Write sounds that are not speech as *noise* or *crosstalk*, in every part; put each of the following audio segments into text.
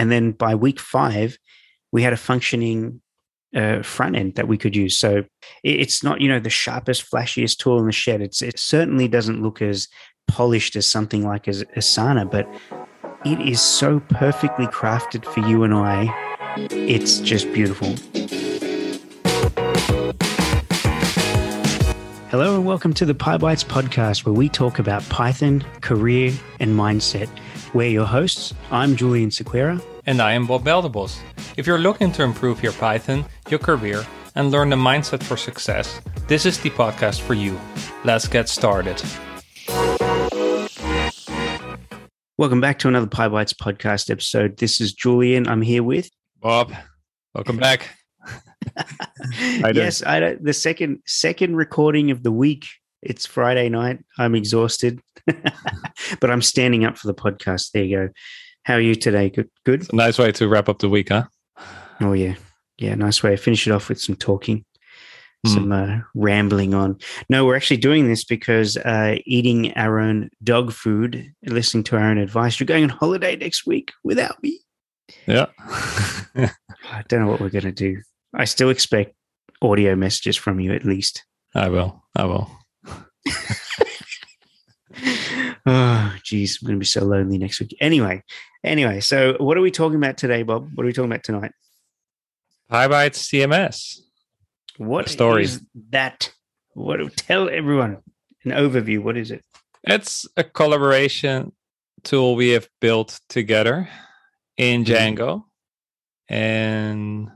And then by week five, we had a functioning uh, front end that we could use. So it's not, you know, the sharpest, flashiest tool in the shed. It's it certainly doesn't look as polished as something like as Asana, but it is so perfectly crafted for you and I. It's just beautiful. Hello and welcome to the PyBites podcast, where we talk about Python, career, and mindset. We're your hosts. I'm Julian Sequeira. And I am Bob Belderbos. If you're looking to improve your Python, your career, and learn the mindset for success, this is the podcast for you. Let's get started. Welcome back to another PyBites podcast episode. This is Julian. I'm here with Bob. Welcome back. *laughs* yes, I don't, the second second recording of the week. It's Friday night. I'm exhausted, *laughs* but I'm standing up for the podcast. There you go. How are you today? Good. Good. nice way to wrap up the week, huh? Oh yeah, yeah. Nice way. To finish it off with some talking, mm. some uh, rambling on. No, we're actually doing this because uh, eating our own dog food, listening to our own advice. You're going on holiday next week without me. Yeah. *laughs* I don't know what we're going to do. I still expect audio messages from you at least. I will. I will. *laughs* oh, geez, I'm going to be so lonely next week. Anyway, anyway, so what are we talking about today, Bob? What are we talking about tonight? PyBites CMS. What story is that? What tell everyone an overview? What is it? It's a collaboration tool we have built together in mm-hmm. Django, and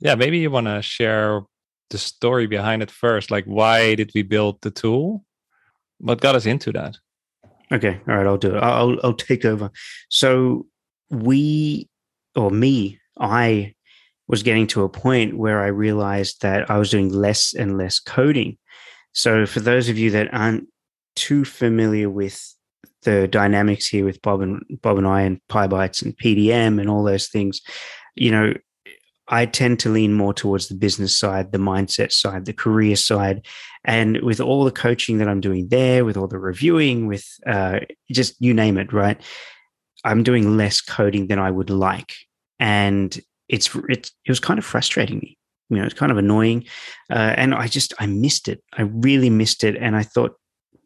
yeah, maybe you want to share the story behind it first. Like, why did we build the tool? What got us into that? Okay, all right, I'll do it. I'll I'll take over. So we or me, I was getting to a point where I realized that I was doing less and less coding. So for those of you that aren't too familiar with the dynamics here with Bob and Bob and I and PyBites and PDM and all those things, you know, I tend to lean more towards the business side, the mindset side, the career side. And with all the coaching that I'm doing there, with all the reviewing, with uh, just you name it, right? I'm doing less coding than I would like. And it's, it, it was kind of frustrating me. You know, it's kind of annoying. Uh, and I just, I missed it. I really missed it. And I thought,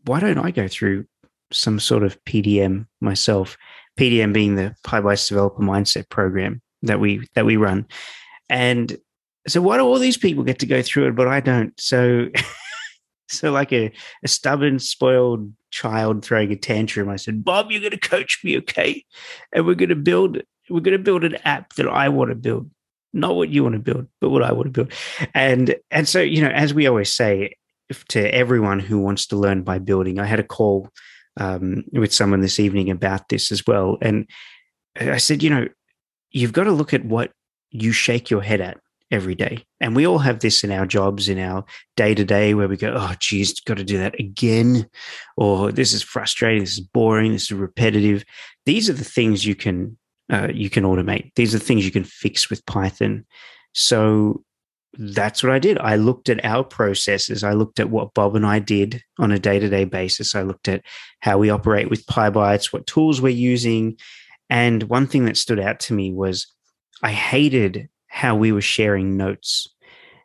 why don't I go through some sort of PDM myself? PDM being the PyBites Developer Mindset Program that we that we run and so why do all these people get to go through it, but I don't? So, *laughs* so like a, a stubborn, spoiled child throwing a tantrum, I said, Bob, you're going to coach me, okay? And we're going to build, we're going to build an app that I want to build, not what you want to build, but what I want to build. And and so you know, as we always say to everyone who wants to learn by building, I had a call um, with someone this evening about this as well, and I said, you know, you've got to look at what you shake your head at every day. And we all have this in our jobs, in our day to day, where we go, oh, geez, got to do that again. Or this is frustrating. This is boring. This is repetitive. These are the things you can. Uh, you can automate. These are things you can fix with Python. So that's what I did. I looked at our processes. I looked at what Bob and I did on a day to day basis. I looked at how we operate with PyBites, what tools we're using. And one thing that stood out to me was I hated how we were sharing notes.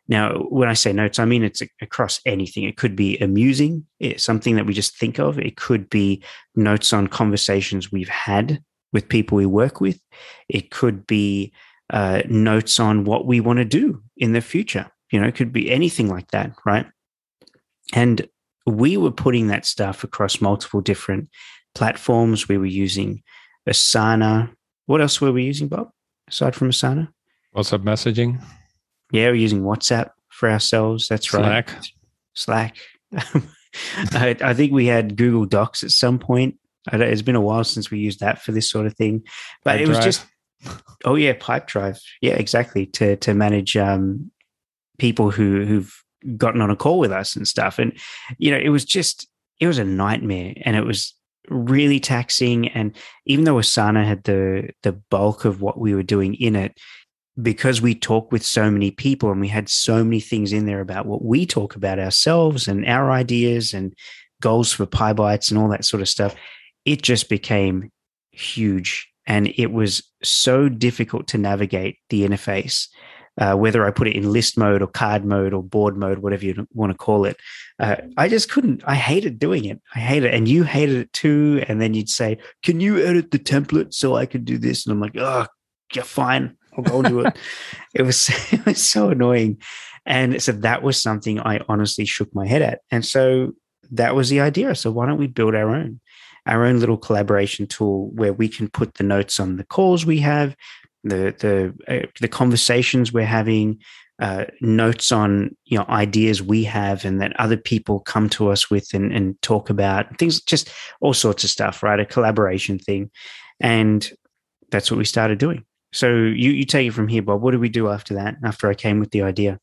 Now, when I say notes, I mean it's across anything. It could be amusing, it's something that we just think of. It could be notes on conversations we've had with people we work with. It could be uh, notes on what we want to do in the future. You know, it could be anything like that, right? And we were putting that stuff across multiple different platforms. We were using Asana. What else were we using, Bob? Aside from Asana? WhatsApp messaging. Yeah, we're using WhatsApp for ourselves. That's Slack. right. Slack. *laughs* I, I, think we had Google Docs at some point. It's been a while since we used that for this sort of thing, but Pipe it was drive. just oh yeah, Pipedrive. Yeah, exactly to to manage um, people who who've gotten on a call with us and stuff. And you know, it was just it was a nightmare, and it was really taxing. And even though Asana had the the bulk of what we were doing in it, because we talk with so many people and we had so many things in there about what we talk about ourselves and our ideas and goals for PyBites and all that sort of stuff, it just became huge and it was so difficult to navigate the interface. Uh, whether I put it in list mode or card mode or board mode, whatever you want to call it, uh, I just couldn't. I hated doing it. I hated it, and you hated it too. And then you'd say, "Can you edit the template so I can do this?" And I'm like, "Oh, you're fine, I'll go do it." *laughs* it was *laughs* it was so annoying, and so that was something I honestly shook my head at. And so that was the idea. So why don't we build our own? Our own little collaboration tool where we can put the notes on the calls we have, the the uh, the conversations we're having, uh, notes on you know ideas we have and that other people come to us with and, and talk about things, just all sorts of stuff, right? A collaboration thing, and that's what we started doing. So you you take it from here, Bob. What did we do after that? After I came with the idea.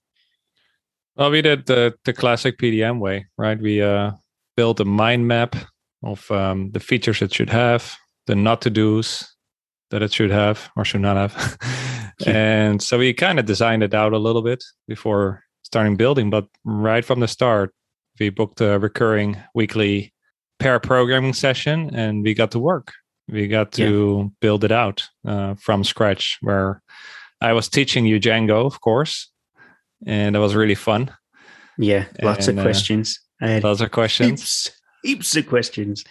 Well, we did the the classic PDM way, right? We uh, built a mind map of um, the features it should have, the not to dos that it should have or should not have, *laughs* and so we kind of designed it out a little bit before starting building. But right from the start, we booked a recurring weekly pair programming session, and we got to work. We got to yeah. build it out uh, from scratch, where I was teaching you Django, of course and it was really fun. Yeah, lots and, of uh, questions. Uh, lots of questions. Heaps, heaps of questions.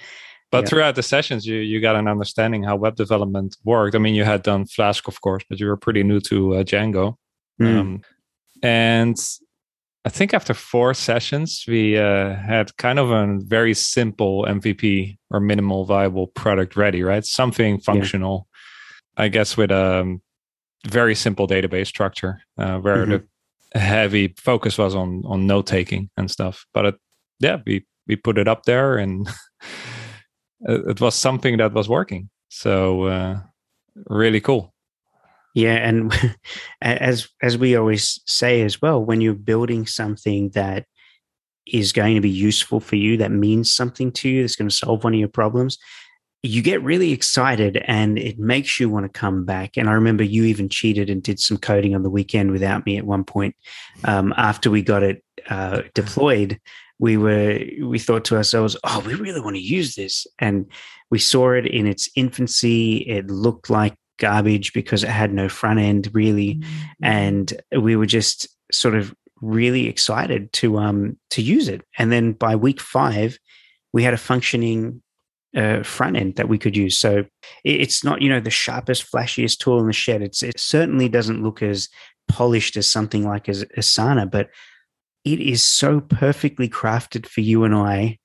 But yeah. throughout the sessions, you you got an understanding how web development worked. I mean, you had done Flask, of course, but you were pretty new to uh, Django. Mm. Um, and I think after four sessions, we uh, had kind of a very simple MVP or minimal viable product ready, right? Something functional, yeah. I guess, with a very simple database structure uh, where mm-hmm. the heavy focus was on on note taking and stuff. But it, yeah, we we put it up there, and *laughs* it was something that was working. So uh, really cool. Yeah, and *laughs* as as we always say as well, when you're building something that is going to be useful for you, that means something to you, that's going to solve one of your problems, you get really excited and it makes you want to come back. And I remember you even cheated and did some coding on the weekend without me at one point. Um, after we got it uh, deployed, we were we thought to ourselves, "Oh, we really want to use this," and we saw it in its infancy. It looked like garbage because it had no front end really, mm-hmm. and we were just sort of really excited to um to use it. And then by week five, we had a functioning uh, front end that we could use. So it's not, you know, the sharpest, flashiest tool in the shed. It's it certainly doesn't look as polished as something like as Asana, but it is so perfectly crafted for you and I.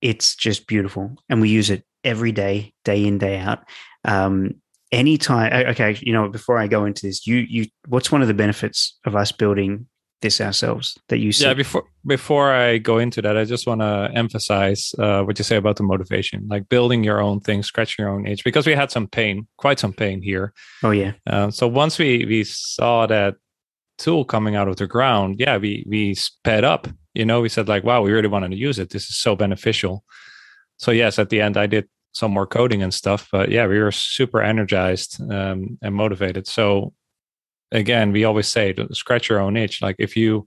It's just beautiful, and we use it every day, day in, day out. Um, anytime, okay, you know, before I go into this, you you, what's one of the benefits of us building this ourselves that you see. Yeah, before before I go into that, I just want to emphasize uh, what you say about the motivation, like building your own thing, scratching your own itch, because we had some pain, quite some pain here. Oh yeah. Uh, so once we we saw that tool coming out of the ground, yeah, we we sped up. You know, we said like, wow, we really wanted to use it. This is so beneficial. So yes, at the end, I did some more coding and stuff, but yeah, we were super energized um, and motivated. So again, we always say scratch your own itch. Like if you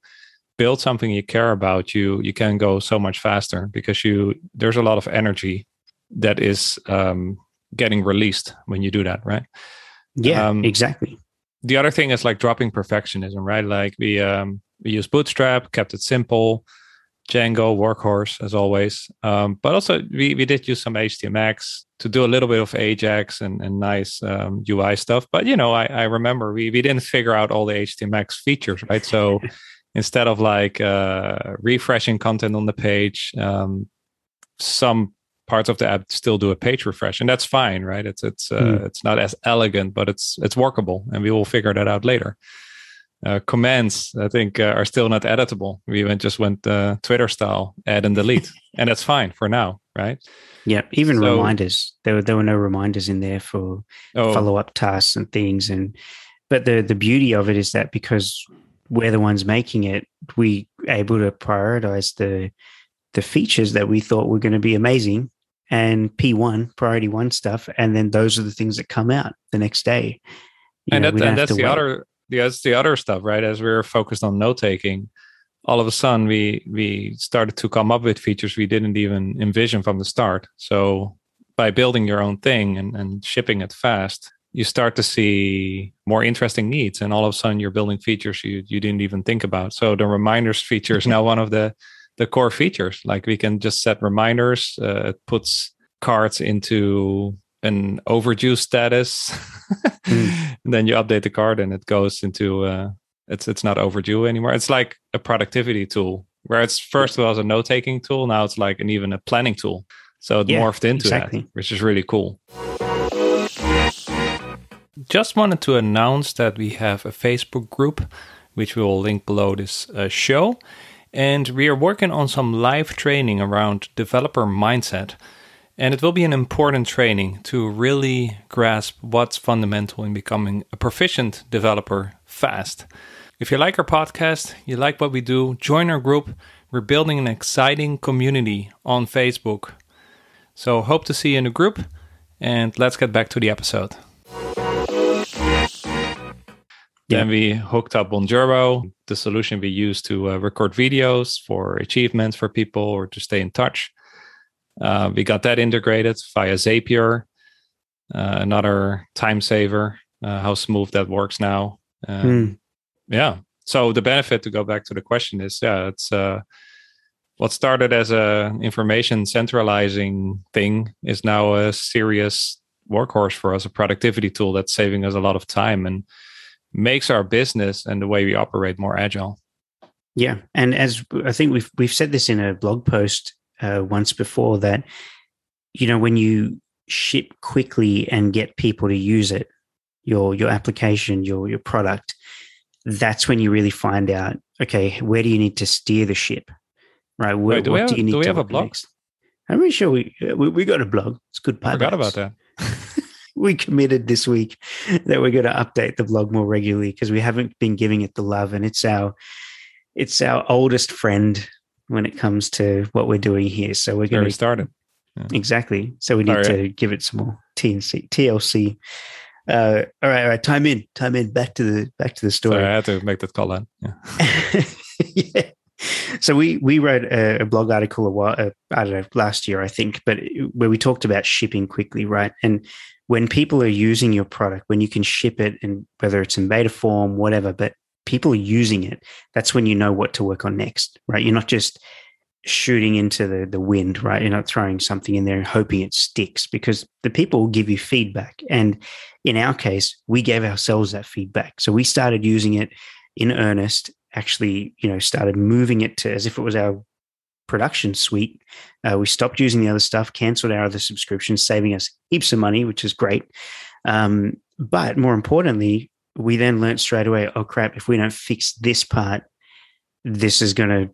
build something you care about, you you can go so much faster because you there's a lot of energy that is um, getting released when you do that, right? Yeah, um, exactly. The other thing is like dropping perfectionism, right? Like we um, we use Bootstrap, kept it simple. Django workhorse as always. Um, but also we, we did use some HTMX to do a little bit of Ajax and, and nice um, UI stuff. But you know, I, I remember we, we didn't figure out all the HTMX features, right? So *laughs* instead of like uh, refreshing content on the page, um, some parts of the app still do a page refresh, and that's fine, right? It's it's uh, mm. it's not as elegant, but it's it's workable, and we will figure that out later uh, commands I think uh, are still not editable. We even just went uh, Twitter style, add and delete, *laughs* and that's fine for now, right? Yeah, even so, reminders. There were there were no reminders in there for oh, follow up tasks and things. And but the the beauty of it is that because we're the ones making it, we able to prioritize the the features that we thought were going to be amazing and P1 priority one stuff, and then those are the things that come out the next day. You and, know, that, and that's the wait. other that's the other stuff, right? As we were focused on note taking, all of a sudden we we started to come up with features we didn't even envision from the start. So by building your own thing and, and shipping it fast, you start to see more interesting needs. And all of a sudden you're building features you, you didn't even think about. So the reminders feature is *laughs* now one of the, the core features. Like we can just set reminders. Uh, it puts cards into an overdue status. mm. and *laughs* then you update the card and it goes into uh, it's it's not overdue anymore. It's like a productivity tool where it's first was a note taking tool. Now it's like an even a planning tool. So it yeah, morphed into exactly. that, which is really cool. Just wanted to announce that we have a Facebook group, which we will link below this uh, show. And we are working on some live training around developer mindset. And it will be an important training to really grasp what's fundamental in becoming a proficient developer fast. If you like our podcast, you like what we do, join our group. We're building an exciting community on Facebook. So, hope to see you in the group. And let's get back to the episode. Yeah. Then we hooked up Bonjoro, the solution we use to uh, record videos for achievements for people or to stay in touch. Uh, we got that integrated via Zapier, uh, another time saver. Uh, how smooth that works now. Mm. Yeah. So the benefit to go back to the question is, yeah, it's uh, what started as a information centralizing thing is now a serious workhorse for us, a productivity tool that's saving us a lot of time and makes our business and the way we operate more agile. Yeah, and as I think we've we've said this in a blog post uh, once before that you know when you ship quickly and get people to use it your your application your your product that's when you really find out okay where do you need to steer the ship right? Where, Wait, do, what we have, do you need do we have a blog? next? i'm pretty sure we, we, we got a blog. It's good I forgot about that *laughs* we committed this week that we're going to update the blog more regularly because we haven't been giving it the love and it's our it's our oldest friend when it comes to what we're doing here. So we're going to start it. Yeah. Exactly. So we need to give it some more TNC, TLC. Uh, all right, all right. Time in, time in. Back to the back to the story. Sorry, I had to make that call on. Yeah. *laughs* yeah. So we we wrote a, a blog article a while uh, I don't know last year I think, but where we talked about shipping quickly, right? And when people are using your product, when you can ship it, and whether it's in beta form, whatever, but people are using it, that's when you know what to work on next, right? You're not just shooting into the, the wind, right? You're not throwing something in there and hoping it sticks because the people will give you feedback. And in our case, we gave ourselves that feedback. So we started using it in earnest, actually, you know, started moving it to as if it was our production suite. Uh, we stopped using the other stuff, canceled our other subscriptions, saving us heaps of money, which is great. Um, but more importantly, we then learned straight away, oh crap, if we don't fix this part, this is going to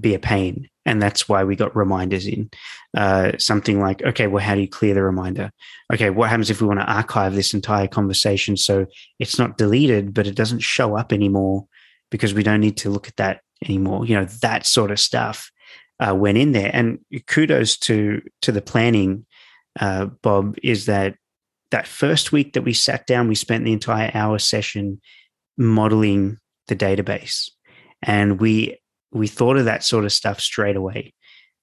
be a pain. And that's why we got reminders in. Uh, something like, okay, well, how do you clear the reminder? Okay, what happens if we want to archive this entire conversation so it's not deleted, but it doesn't show up anymore because we don't need to look at that anymore? You know, that sort of stuff uh, went in there. And kudos to to the planning, uh, Bob, is that that first week that we sat down, we spent the entire hour session modeling the database. And we we thought of that sort of stuff straight away.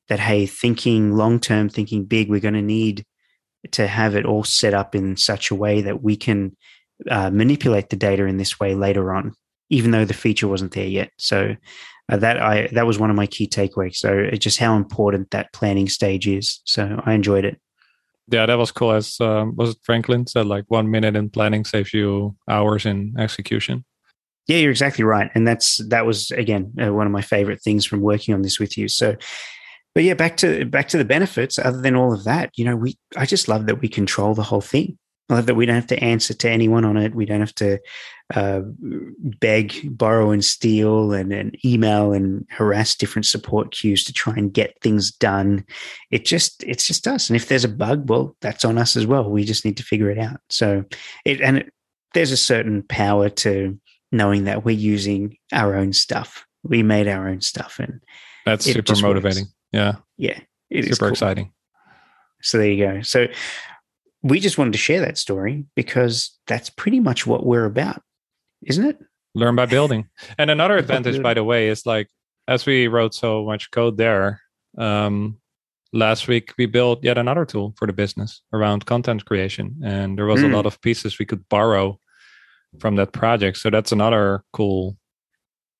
That hey, thinking long term, thinking big, we're going to need to have it all set up in such a way that we can uh, manipulate the data in this way later on, even though the feature wasn't there yet. So uh, that I that was one of my key takeaways. So just how important that planning stage is. So I enjoyed it yeah, that was cool. As um, was Franklin said, like one minute in planning saves you hours in execution. Yeah, you're exactly right, and that's that was again uh, one of my favorite things from working on this with you. So, but yeah, back to back to the benefits. Other than all of that, you know, we I just love that we control the whole thing. I love that we don't have to answer to anyone on it. We don't have to uh, beg, borrow, and steal, and, and email and harass different support queues to try and get things done. It just it's just us. And if there's a bug, well, that's on us as well. We just need to figure it out. So it and it, there's a certain power to knowing that we're using our own stuff. We made our own stuff, and that's super motivating. Works. Yeah, yeah, it super cool. exciting. So there you go. So we just wanted to share that story because that's pretty much what we're about, isn't it? Learn by building. And another advantage, by the way, is like as we wrote so much code there, um, last week we built yet another tool for the business around content creation, and there was Mm. a lot of pieces we could borrow from that project. So that's another cool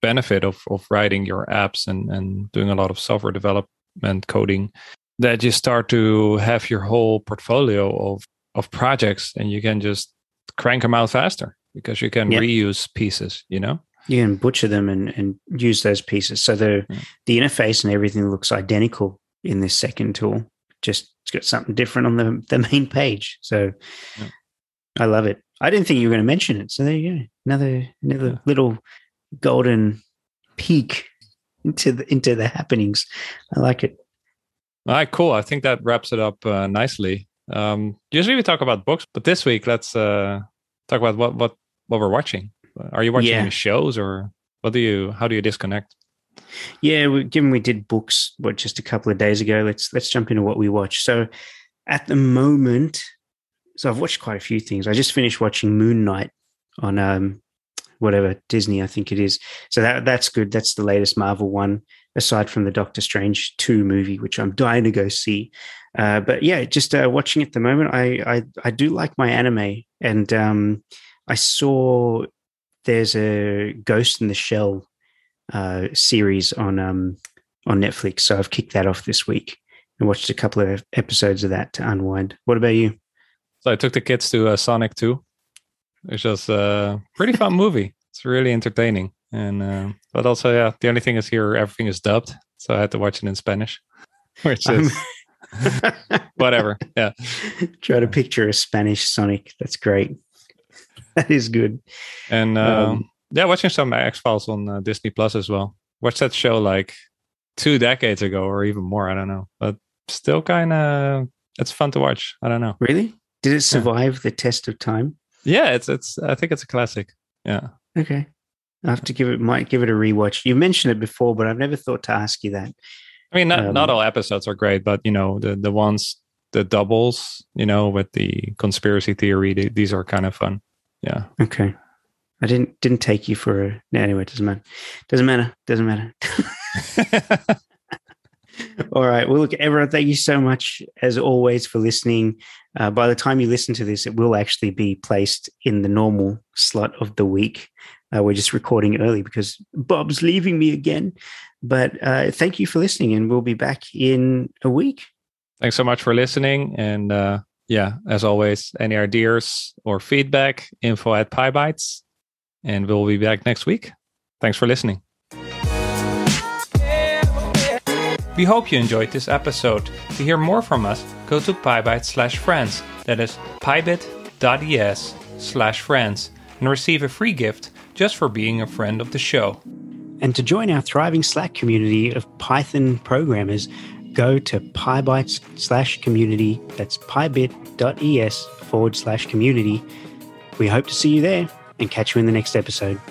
benefit of of writing your apps and and doing a lot of software development coding that you start to have your whole portfolio of of projects and you can just crank them out faster because you can Yeah. reuse pieces you know You can butcher them and, and use those pieces. So the Yeah. the interface and everything looks identical in this second tool. Just it's got something different on the, the main page. So Yeah. I love it. I didn't think you were going to mention it. So there you go. Another another little golden peek into the into the happenings. I like it. All right cool i think that wraps it up uh, nicely um usually we talk about books but this week let's uh talk about what what what we're watching are you watching Yeah. any shows or what do you how do you disconnect Yeah, we, given we did books what just a couple of days ago, let's let's jump into what we watch. So at the moment, so I've watched quite a few things. I just finished watching Moon Knight on um whatever Disney, I think it is. So that that's good. That's the latest Marvel one, aside from the Doctor Strange two movie, which I'm dying to go see. Uh, but yeah, just uh, watching at the moment. I, I I do like my anime, and um, I saw there's a Ghost in the Shell uh, series on um, on Netflix. So I've kicked that off this week and watched a couple of episodes of that to unwind. What about you? so i took the kids to uh, sonic 2 which was a pretty fun movie it's really entertaining and uh, but also yeah the only thing is here everything is dubbed so i had to watch it in spanish *laughs* which is whatever yeah *laughs* Try to picture a Spanish Sonic. That's great. *laughs* That is good. and um, Um, yeah watching some x files on uh, disney plus as well watched that show like two decades ago or even more i don't know but still kind of it's fun to watch i don't know Really? Did it survive the test of time? yeah it's it's i think it's a classic yeah Okay. I have to give it might give it a rewatch. You mentioned it before, but I've never thought to ask you that. I mean, not, not Um, all episodes are great, but you know, the the ones the doubles, you know, with the conspiracy theory, they, these are kind of fun. Yeah. Okay. I didn't didn't take you for a anyway, it doesn't matter. Doesn't matter. Doesn't matter. *laughs* *laughs* *laughs* All right. Well, look, everyone, thank you so much, as always, for listening. Uh, by the time you listen to this, it will actually be placed in the normal slot of the week. Uh, we're just recording early because Bob's leaving me again. But uh, thank you for listening, and we'll be back in a week. Thanks so much for listening. And uh, yeah, as always, any ideas or feedback, info at PyBites. And we'll be back next week. Thanks for listening. We hope you enjoyed this episode. To hear more from us, go to PyByte slash friends. That is pybit.es slash friends and receive a free gift just for being a friend of the show. And to join our thriving Slack community of Python programmers, go to pybites slash community. That's pybit.es forward slash community. We hope to see you there and catch you in the next episode.